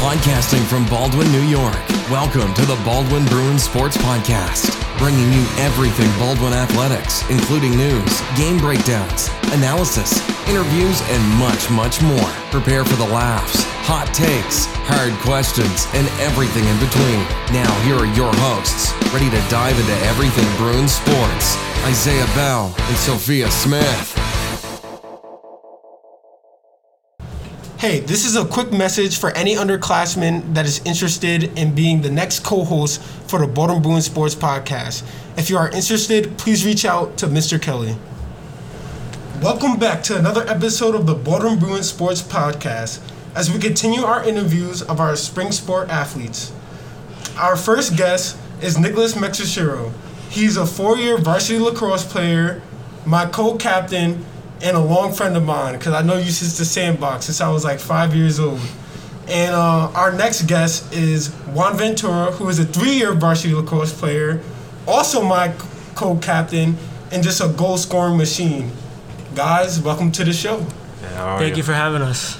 Podcasting from Baldwin, New York. Welcome to the Baldwin Bruins Sports Podcast, bringing you everything Baldwin athletics, including news, game breakdowns, analysis, interviews, and much, much more. Prepare for the laughs, hot takes, hard questions, and everything in between. Now, here are your hosts, ready to dive into everything Bruins sports Isaiah Bell and Sophia Smith. Hey, this is a quick message for any underclassmen that is interested in being the next co host for the Baldwin Bruins Sports Podcast. If you are interested, please reach out to Mr. Kelly. Welcome back to another episode of the Baldwin Bruins Sports Podcast as we continue our interviews of our spring sport athletes. Our first guest is Nicholas Mexishiro. He's a four year varsity lacrosse player, my co captain, and a long friend of mine because I know you since the sandbox since I was like five years old. And uh, our next guest is Juan Ventura, who is a three-year varsity lacrosse player, also my co-captain, and just a goal-scoring machine. Guys, welcome to the show. Thank you for having us.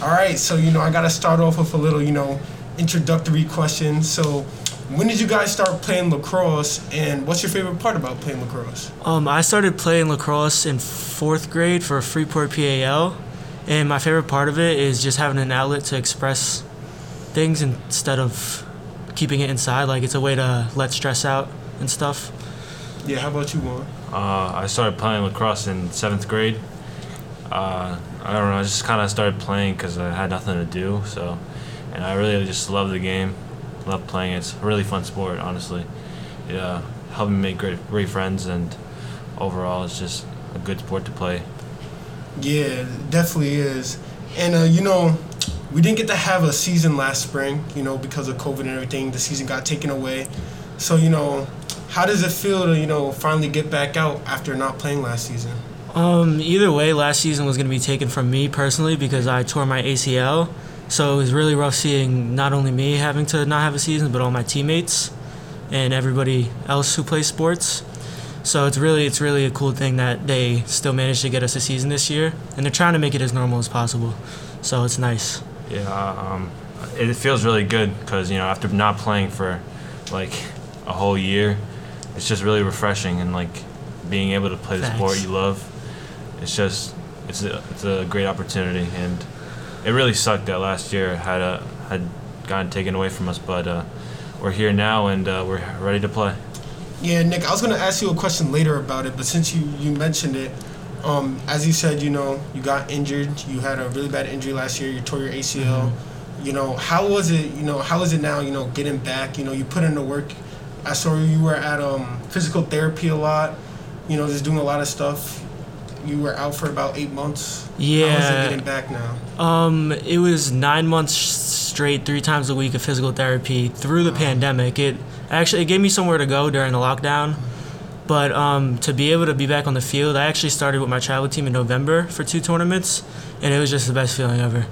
All right, so you know I got to start off with a little, you know, introductory question. So, when did you guys start playing lacrosse, and what's your favorite part about playing lacrosse? Um, I started playing lacrosse in fourth grade for Freeport PAL, and my favorite part of it is just having an outlet to express things instead of keeping it inside. Like it's a way to let stress out and stuff. Yeah, how about you, Juan? Uh, I started playing lacrosse in seventh grade. Uh, I don't know. I just kind of started playing because I had nothing to do. So, and I really just love the game. I love playing. It's a really fun sport, honestly. It uh, helped me make great, great friends, and overall, it's just a good sport to play. Yeah, it definitely is. And uh, you know, we didn't get to have a season last spring, you know, because of COVID and everything. The season got taken away. So, you know, how does it feel to, you know, finally get back out after not playing last season? Um, either way, last season was going to be taken from me personally because I tore my ACL. So it was really rough seeing not only me having to not have a season, but all my teammates and everybody else who plays sports. So it's really it's really a cool thing that they still managed to get us a season this year, and they're trying to make it as normal as possible. So it's nice. Yeah, um, it feels really good because you know after not playing for like a whole year, it's just really refreshing and like being able to play the sport you love. It's just it's a, it's a great opportunity and it really sucked that last year had a had gotten taken away from us, but uh, we're here now and uh, we're ready to play. Yeah, Nick, I was going to ask you a question later about it, but since you, you mentioned it, um, as you said, you know, you got injured. You had a really bad injury last year. You tore your ACL. You know, how was it, you know, how is it now, you know, getting back? You know, you put in the work. I saw you were at um, physical therapy a lot, you know, just doing a lot of stuff. You were out for about eight months. How is Yeah. it getting back now? Um, it was nine months straight, three times a week of physical therapy through the pandemic. It actually it gave me somewhere to go during the lockdown. But um, to be able to be back on the field, I actually started with my travel team in November for two tournaments, and it was just the best feeling ever.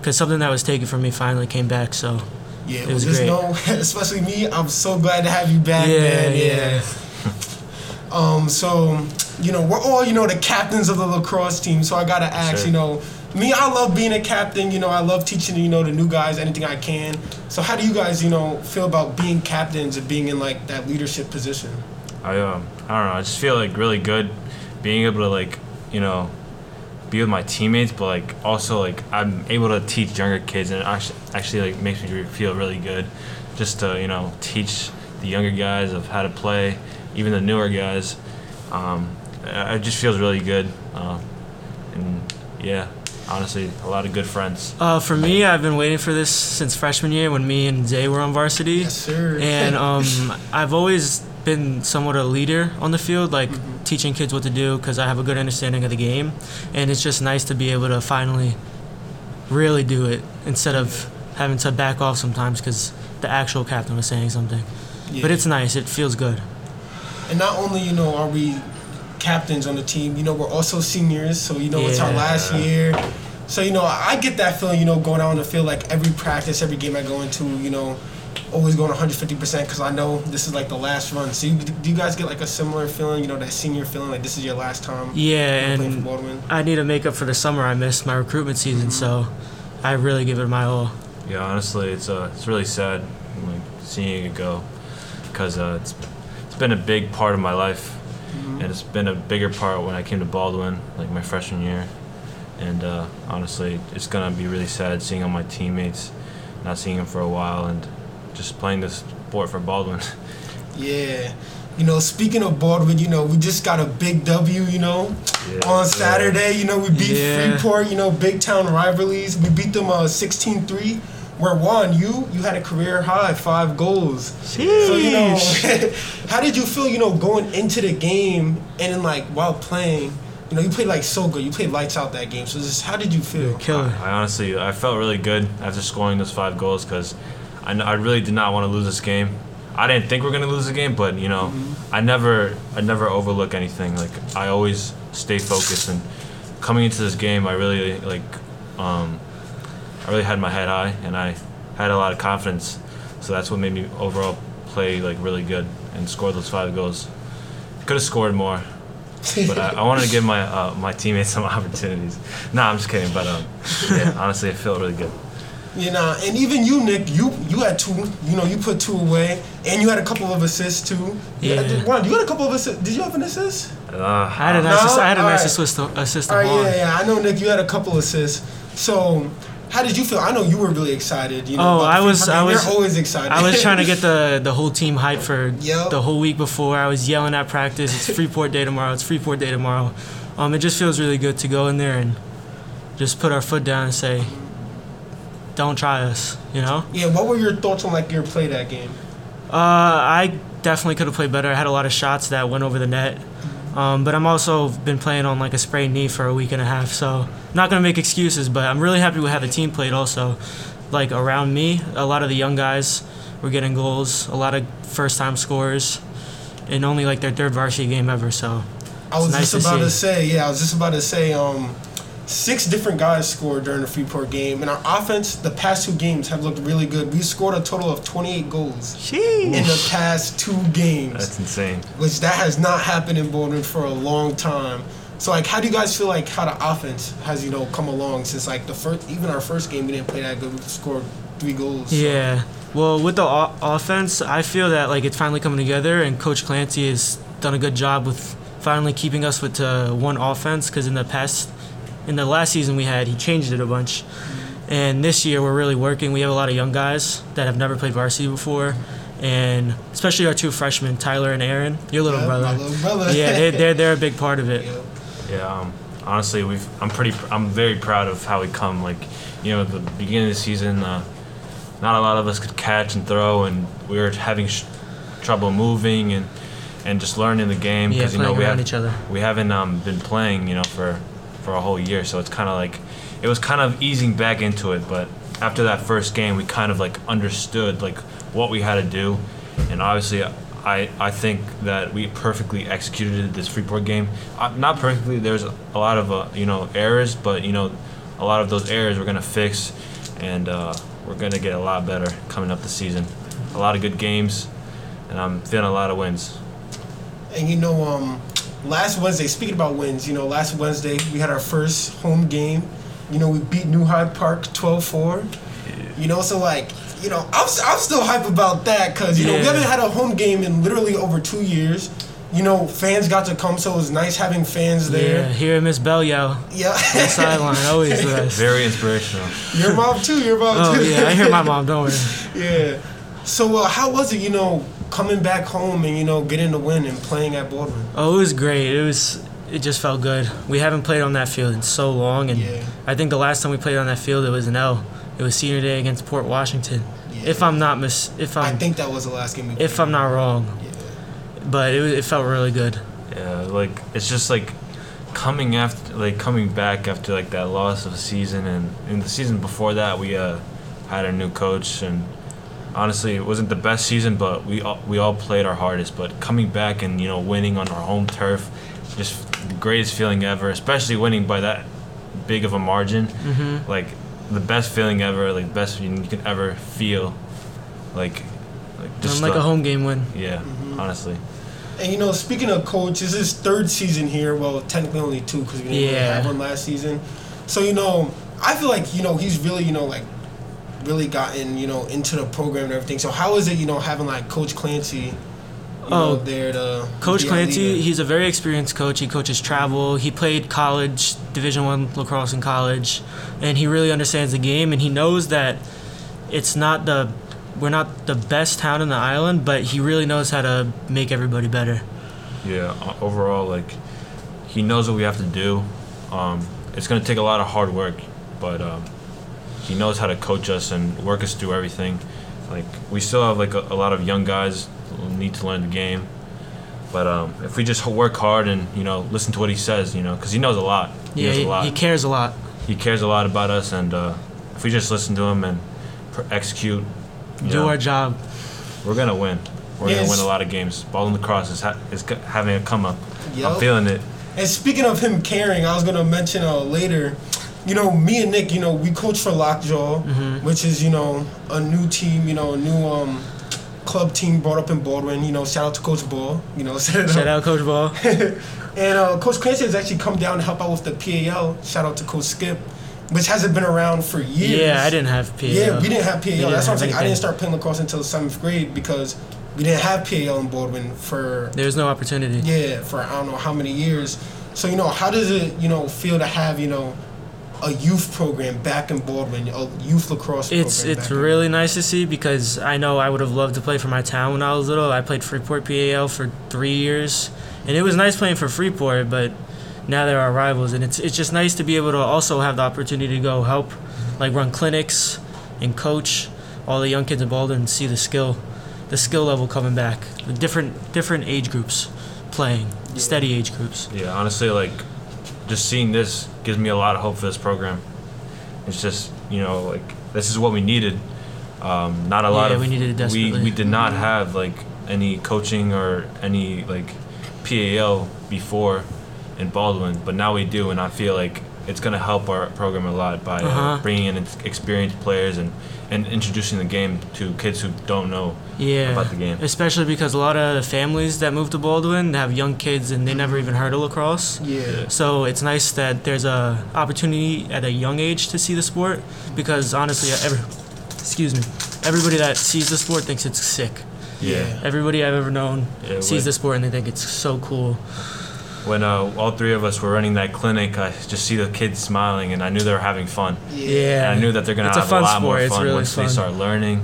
Because something that was taken from me finally came back. So Yeah, It well, was just great. know, especially me, I'm so glad to have you back, Yeah, man. Yeah. yeah. um, so you know, we're all you know the captains of the lacrosse team. So I gotta ask, Sure. you know, me, I love being a captain. You know, I love teaching you know the new guys anything I can. So how do you guys, you know, feel about being captains and being in like that leadership position? I um I don't know. I just feel like really good being able to like you know be with my teammates, but like also like I'm able to teach younger kids, and it actually actually like makes me feel really good just to you know teach the younger guys of how to play, even the newer guys. Um, it it just feels really good, uh, and yeah, honestly, a lot of good friends. uh, for me, I've been waiting for this since freshman year when me and Zay were on varsity. Yes, sir. and um, I've always been somewhat a leader on the field, like teaching kids what to do because I have a good understanding of the game, and it's just nice to be able to finally really do it instead of having to back off sometimes because the actual captain was saying something. Yeah. But it's nice; it feels good. And not only, you know, are we captains on the team, you know, we're also seniors. So, you know, it's our last year. So, you know, I get that feeling, you know, going out on the field, like every practice, every game I go into, you know, always going 150% because I know this is like the last run. So, you, do you guys get like a similar feeling, you know, that senior feeling, like this is your last time Yeah, playing for and Baldwin? I need to make up for the summer I missed my recruitment season, so I really give it my all. Yeah, honestly, it's uh, it's really sad, like seeing it go, because uh, it's it's been a big part of my life, and it's been a bigger part when I came to Baldwin, like my freshman year, and uh, honestly, it's gonna be really sad seeing all my teammates, not seeing them for a while, and just playing this sport for Baldwin. Yeah. You know, speaking of Baldwin, you know, we just got a big W, you know, Yeah, on yeah. Saturday. You know, we beat Yeah. Freeport, you know, big town rivalries. We beat them uh 16-3. Where Juan, you you had a career high, five goals. So you know, how did you feel, you know, going into the game and then like while playing? You know, you played like so good. You played lights out that game. So just how did you feel? Killer. I honestly, I felt really good after scoring those five goals because I, kn- I really did not want to lose this game. I didn't think we are gonna lose the game, but you know, I never, I never overlook anything. Like I always stay focused, and coming into this game, I really like, um, I really had my head high, and I had a lot of confidence. So that's what made me overall play like really good and score those five goals. Could have scored more, but I, I wanted to give my uh, my teammates some opportunities. Nah, I'm just kidding. But um, yeah, honestly, it felt really good. You know, and even you, Nick, you you had two. You know, you put two away, and you had a couple of assists too. Yeah. did- Juan, you had a couple of assists. Did you have an assist? Uh, I had a No? nice, I had a nice Alright. assist, assist All right, yeah, yeah. I know, Nick. You had a couple of assists. So, how did you feel? I know you were really excited. You know, Oh, I was- I was- You're always excited. I was trying to get the the whole team hyped for Yep. the whole week before. I was yelling at practice. It's Freeport Day tomorrow. It's Freeport Day tomorrow. Um, it just feels really good to go in there and just put our foot down and say, "Don't try us," you know. yeah. What were your thoughts on like your play that game? Uh, I definitely could have played better. I had a lot of shots that went over the net. Um, but I'm also been playing on like a sprained knee for a week and a half, so not gonna make excuses. But I'm really happy with how the team played. Also, like around me, a lot of the young guys were getting goals. A lot of first-time scorers, and only like their third varsity game ever. So I was nice just to about to see. say, yeah, I was just about to say, um, six different guys scored during the Freeport game, and our offense, the past two games, have looked really good. We scored a total of 28 goals in the past two games. that's insane. which that has not happened in Baldwin for a long time. So like, how do you guys feel like how the offense has you know come along since like the first even our first game we didn't play that good. We scored three goals. so- Yeah. Well, with the o- offense, I feel that like it's finally coming together, and Coach Clancy has done a good job with finally keeping us with uh, one offense. Because in the past, in the last season we had, he changed it a bunch, and this year we're really working. We have a lot of young guys that have never played varsity before, and especially our two freshmen, Tyler and Aaron, your little Yeah, brother. my little brother. yeah, they're, they're they're a big part of it. Yeah. Yeah, um, honestly, we've. I'm pretty. I'm very proud of how we come. Like, you know, at the beginning of the season, uh, not a lot of us could catch and throw, and we were having sh- trouble moving and and just learning the game Yeah, you know we around have, each other. we haven't um, been playing you know for for a whole year, so it's kind of like it was kind of easing back into it. But after that first game, we kind of like understood like what we had to do, and obviously. I, I think that we perfectly executed this Freeport game. Uh, not perfectly. There's a lot of uh, you know errors, but you know a lot of those errors we're gonna fix, and uh, we're gonna get a lot better coming up the season. A lot of good games, and I'm feeling a lot of wins. And you know, um, last Wednesday, speaking about wins, you know, last Wednesday we had our first home game. You know, we beat New Hyde Park 12-4. You know, so like, you know, I'm, I'm still hype about that because, you know, we haven't had a home game in literally over two years. You know, fans got to come, so it was nice having fans there. Yeah, there. Miss Bell yell Yeah. on the sideline, always the best. Very inspirational. your mom too, your mom Oh too. yeah, I hear my mom. Don't worry. yeah. So uh, how was it, you know, coming back home and, you know, getting the win and playing at Baldwin? Oh, it was great. It was. It just felt good. We haven't played on that field in so long, and Yeah. I think the last time we played on that field, it was an L. It was senior day against Port Washington. Yeah. If I'm not mis, if I'm, I'm, think that was the last game we if I'm not wrong, Yeah. but it, was- it felt really good. Yeah, like it's just like coming after, like coming back after like that loss of a season, and in the season before that, we uh, had a new coach, and honestly, it wasn't the best season, but we all, we all played our hardest. But coming back and you know winning on our home turf, just the greatest feeling ever, especially winning by that big of a margin, Mm-hmm. like the best feeling ever, like the best feeling you can ever feel, like like just like the- a home game win. Yeah, Mm-hmm. honestly. And you know, speaking of coach, this is his third season here. Well, technically only two because we didn't really have one last season. So you know, I feel like you know he's really you know like really gotten you know into the program and everything. So how is it you know having like Coach Clancy? You Oh, know, there to Coach Clancy, he's a very experienced coach. He coaches travel. He played college, Division One lacrosse in college, and he really understands the game. And he knows that it's not the we're not the best town in the island, but he really knows how to make everybody better. Yeah, overall, like he knows what we have to do. Um, it's gonna take a lot of hard work, but um, he knows how to coach us and work us through everything. Like we still have like a, a lot of young guys who need to learn the game, but um, if we just work hard and you know listen to what he says, you know, because he knows a lot. He Yeah, knows he, a lot. he cares a lot. he cares a lot about us, and uh, if we just listen to him and pr- execute, Do know, our job. we're gonna win. We're Yes. gonna win a lot of games. Baldwin lacrosse is ha- is g- having a come up. Yup. I'm feeling it. And speaking of him caring, I was gonna mention uh, later. You know, me and Nick, you know, we coach for Lockjaw, Mm-hmm. which is you know a new team, you know, a new um, club team brought up in Baldwin. You know, shout out to Coach Ball. You know, Shout out, Coach Ball. And uh, Coach Clancy has actually come down to help out with the PAL. Shout out to Coach Skip, which hasn't been around for years. Yeah, I didn't have PAL. Yeah, we didn't have PAL. didn't That's what I'm saying. I didn't start playing lacrosse until seventh grade because we didn't have PAL in Baldwin for There's no opportunity. yeah for I don't know how many years. So you know, how does it you know feel to have you know a youth program back in Baldwin, a youth lacrosse It's program? it's back in- really nice to see because I know I would have loved to play for my town when I was little. I played Freeport PAL for three years, and it was nice playing for Freeport. But now they're our rivals, and it's it's just nice to be able to also have the opportunity to go help, like run clinics, and coach all the young kids in Baldwin and see the skill, the skill level coming back. The different different age groups playing, steady age groups. Yeah, honestly, like just seeing this gives me a lot of hope for this program. It's just you know like this is what we needed. Um, not a lot Yeah, of we needed it we we did not have like any coaching or any like PAL before in Baldwin, but now we do, and I feel like it's gonna help our program a lot by uh, Uh-huh. bringing in experienced players and and introducing the game to kids who don't know Yeah, about the game. especially because a lot of the families that move to Baldwin have young kids and they never even heard of lacrosse. Yeah. So it's nice that there's a opportunity at a young age to see the sport because honestly, every excuse me, everybody that sees the sport thinks it's sick. Yeah. Everybody I've ever known Yeah, sees the sport and they think it's so cool. When uh, all three of us were running that clinic, I just see the kids smiling, and I knew they were having fun. Yeah, And I knew that they're gonna It's a have fun lot sport. more fun really once fun. they start learning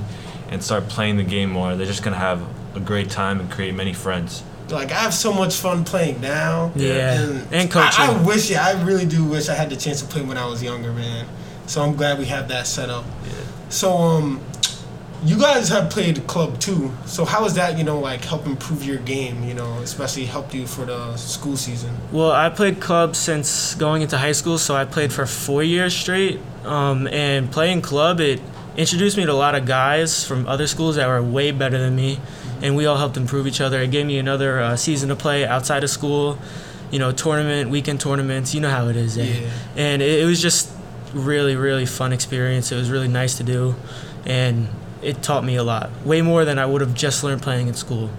and start playing the game more. They're just gonna have a great time and create many friends. Like I have so much fun playing now. Yeah, And, and coaching. I, I wish, yeah, I really do wish I had the chance to play when I was younger, man. So I'm glad we have that set up. Yeah. So um, you guys have played club too. So how is that, you know, like help improve your game? You know, especially helped you for the school season. Well, I played club since going into high school, so I played for four years straight. Um, and playing club, it introduced me to a lot of guys from other schools that were way better than me, and we all helped improve each other. It gave me another uh, season to play outside of school, you know, tournament, weekend tournaments. You know how it is, eh? Yeah. And it, it was just really, really fun experience. It was really nice to do, and it taught me a lot, way more than I would have just learned playing in school.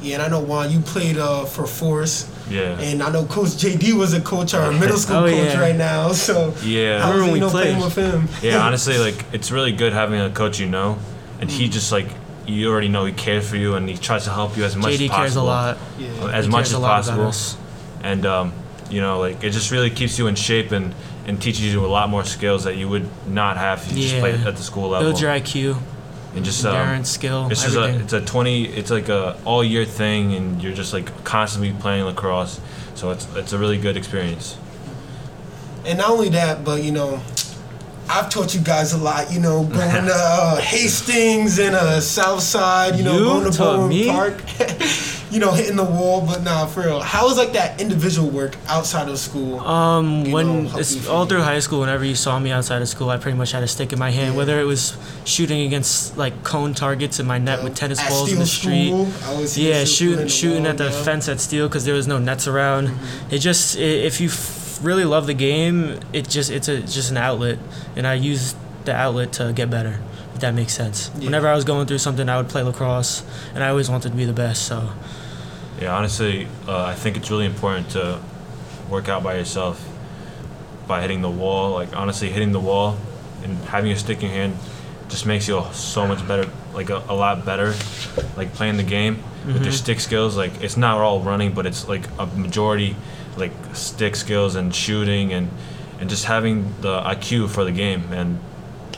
Yeah, and I know Juan, you played uh, for Force, Yeah. and I know Coach JD was a coach, our middle school Oh, coach yeah. right now. So Yeah. how was remember it, when you we know, playing played. with him? yeah, honestly, like it's really good having a coach you know, and Mm. he just like you already know he cares for you and he tries to help you as much JD as possible. cares a lot. Yeah. As He much cares as a lot possible. us. and um, you know like it just really keeps you in shape and and teaches you a lot more skills that you would not have if you just played at the school level Build your IQ, and just um, endurance, skill, it's just a it's a 20 it's like a all year thing and you're just like constantly playing lacrosse so it's it's a really good experience And not only that, but you know, I've taught you guys a lot. You know, going to uh, Hastings and uh, South Side. You know, You going to taught Park. you know, hitting the wall. But nah, for real, how is like that individual work outside of school? Um, when know, it's all through high school, whenever you saw me outside of school, I pretty much had a stick in my hand. Yeah. Whether it was shooting against like cone targets in my net with tennis At balls in the Steele street. School, always Yeah, shooting shooting wall, at the yeah. Mm-hmm. fence at Steele because there was no nets around. It just i if you f- really love the game, it just it's a just an outlet, and I use the outlet to get better. If that makes sense. Yeah. Whenever I was going through something, I would play lacrosse, and I always wanted to be the best. So yeah honestly uh, i think it's really important to work out by yourself by hitting the wall like honestly hitting the wall and having a stick in your hand just makes you so much better, like a, a lot better, like playing the game with your stick skills. Like it's not all running, but it's like a majority, like stick skills and shooting and and just having the IQ for the game. And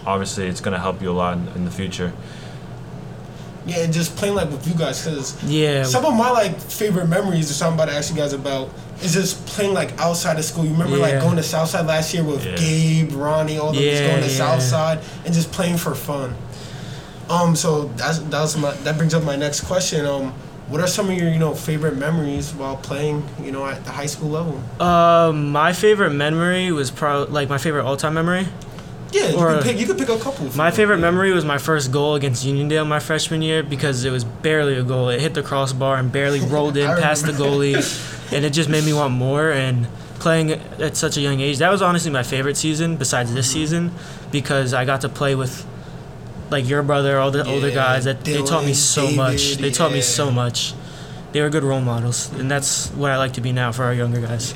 obviously, it's gonna help you a lot in, in the future. Yeah, and just playing like with you guys, cause Yeah. some of my like favorite memories or something I'm about to ask you guys about is just playing like outside of school. You remember like going to Southside last year with Yeah. Gabe, Ronnie, all them just Yeah, going to yeah. Southside and just playing for fun. Um, so that's that was my that brings up my next question. Um, what are some of your you know favorite memories while playing you know at the high school level? Um, my favorite memory was probably like my favorite all-time memory. Yeah, you could pick you could pick a couple. My favorite Yeah. memory was my first goal against Uniondale my freshman year because it was barely a goal. It hit the crossbar and barely rolled in past the goalie, and it just made me want more. And playing at such a young age, that was honestly my favorite season besides this mm-hmm. season because I got to play with like your brother, all the older guys. That they taught me Dylan, so much. They taught me so much. They were good role models, and that's what I like to be now for our younger guys.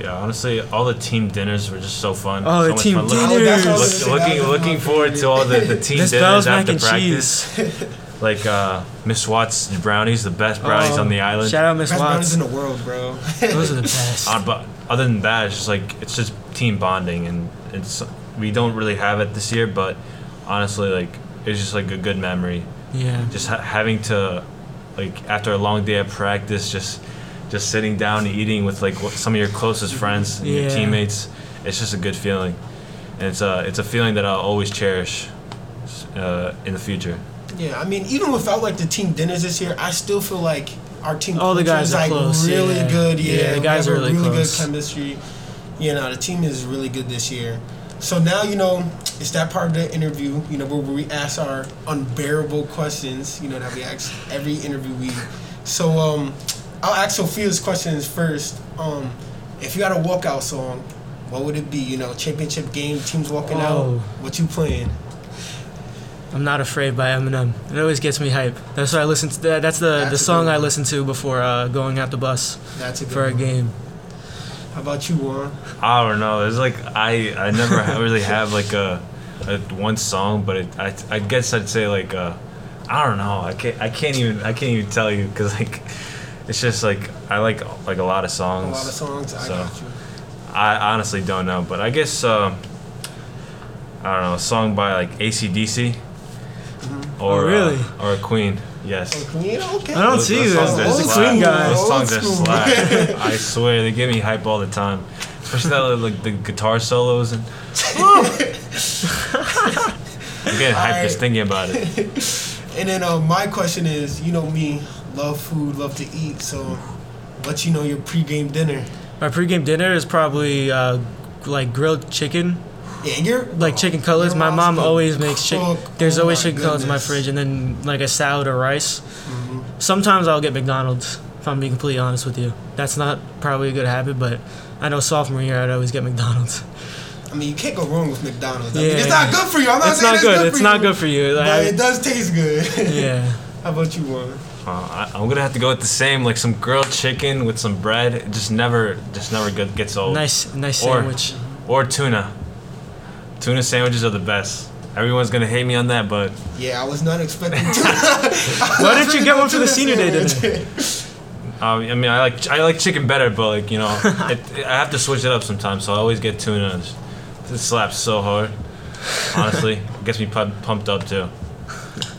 Yeah, honestly, all the team dinners were just so fun. Oh, so the team fun. Oh, that's what I was dinners. gonna Look, looking looking forward to all the, the team This dinners Bell's after practice. cheese. Like uh, Miss Watts brownies, the best brownies Oh, on the island. Shout out Miss Best brownies in the world, bro. Those are the best. Uh, but other than that, it's just like it's just team bonding, and it's we don't really have it this year. But honestly, like it's just like a good memory. Yeah. Just ha- having to, like after a long day of practice, just just sitting down and eating with like some of your closest friends and your teammates. It's just a good feeling, and it's a it's a feeling that I'll always cherish uh, in the future. Yeah, I mean, even without like the team dinners this year, I still feel like our team All the guys is are like close, really yeah. good. Yeah, Yeah, the guys are a really really close. good chemistry. You know, the team is really good this year. So now you know it's that part of the interview. You know where we ask our unbearable questions. You know that we ask every interviewee. So um, I'll ask Sophia's questions first. Um, if you had a walkout song, what would it be? You know, championship game, teams walking out. Oh. What you playing? I'm not afraid by Eminem. It always gets me hype. That's what I listen to. that- That's the That's the song I one. listen to before uh, going out the bus That's a good for a one. game. How about you, Juan? I don't know. It's like I I never really have like a, a one song, but it, I I guess I'd say like uh I don't know. I can't I can't even I can't even tell you because like it's just like I like like a lot of songs. A lot of songs. I So got you. I honestly don't know, but I guess uh, I don't know a song by like ACDC or Oh, really? uh, or a Queen. Yes. Yeah, okay. I don't Those- see those you songs as are as. Queen guy. Those Old songs are school. slap. I swear they give me hype all the time, especially that like the guitar solos and. I'm getting hyped just thinking about it. And then uh, my question is, you know me, love food, love to eat. So, what's you know your pregame dinner? My pregame dinner is probably uh, like grilled chicken, Yeah, you're like chicken cutlets. My mom always makes chicken. There's Oh always chicken cutlets in my fridge, and then like a salad or rice. Mm-hmm. Sometimes I'll get McDonald's. If I'm being completely honest with you, that's not probably a good habit, but I know sophomore year I'd always get McDonald's. I mean, you can't go wrong with McDonald's. I Yeah. mean, it's not good for you. I'm not It's saying not it's good. good It's not you, good for you. Like, But it does taste good. yeah. How about you, Juan? Uh, I, I'm gonna have to go with the same, like some grilled chicken with some bread. It just never, just never good, gets old. Nice, nice Or- sandwich. Or tuna. Tuna sandwiches are the best. Everyone's gonna hate me on that, but Yeah, I was not expecting to. Why didn't you get one for the senior day dinner? um, I mean, I like I like chicken better, but like you know, it, I have to switch it up sometimes. So I always get tuna. It's- It slaps so hard. Honestly, it gets me pu- pumped up too.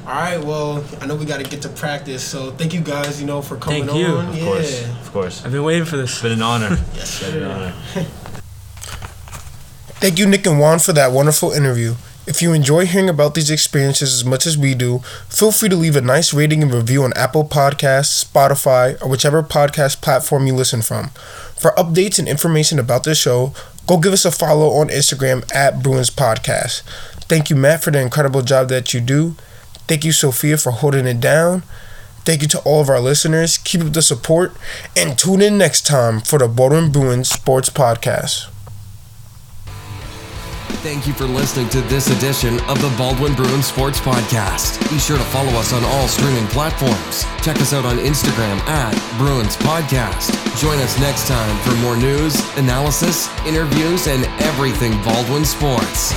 All right, well, I know we got to get to practice, so thank you guys, you know, for coming Thank you. on. Of yeah. course, of course. I've been waiting for this. It's been an honor. Yes, It's been an honor. Thank you, Nick and Juan, for that wonderful interview. If you enjoy hearing about these experiences as much as we do, feel free to leave a nice rating and review on Apple Podcasts, Spotify, or whichever podcast platform you listen from. For updates and information about this show, go give us a follow on Instagram at Bruins Podcast. Thank you, Matt, for the incredible job that you do. Thank you, Sophia, for holding it down. Thank you to all of our listeners. Keep up the support and tune in next time for the Baldwin Bruins Sports Podcast. Thank you for listening to this edition of the Baldwin Bruins Sports Podcast. Be sure to follow us on all streaming platforms. Check us out on Instagram at Bruins Podcast. Join us next time for more news, analysis, interviews, and everything Baldwin sports.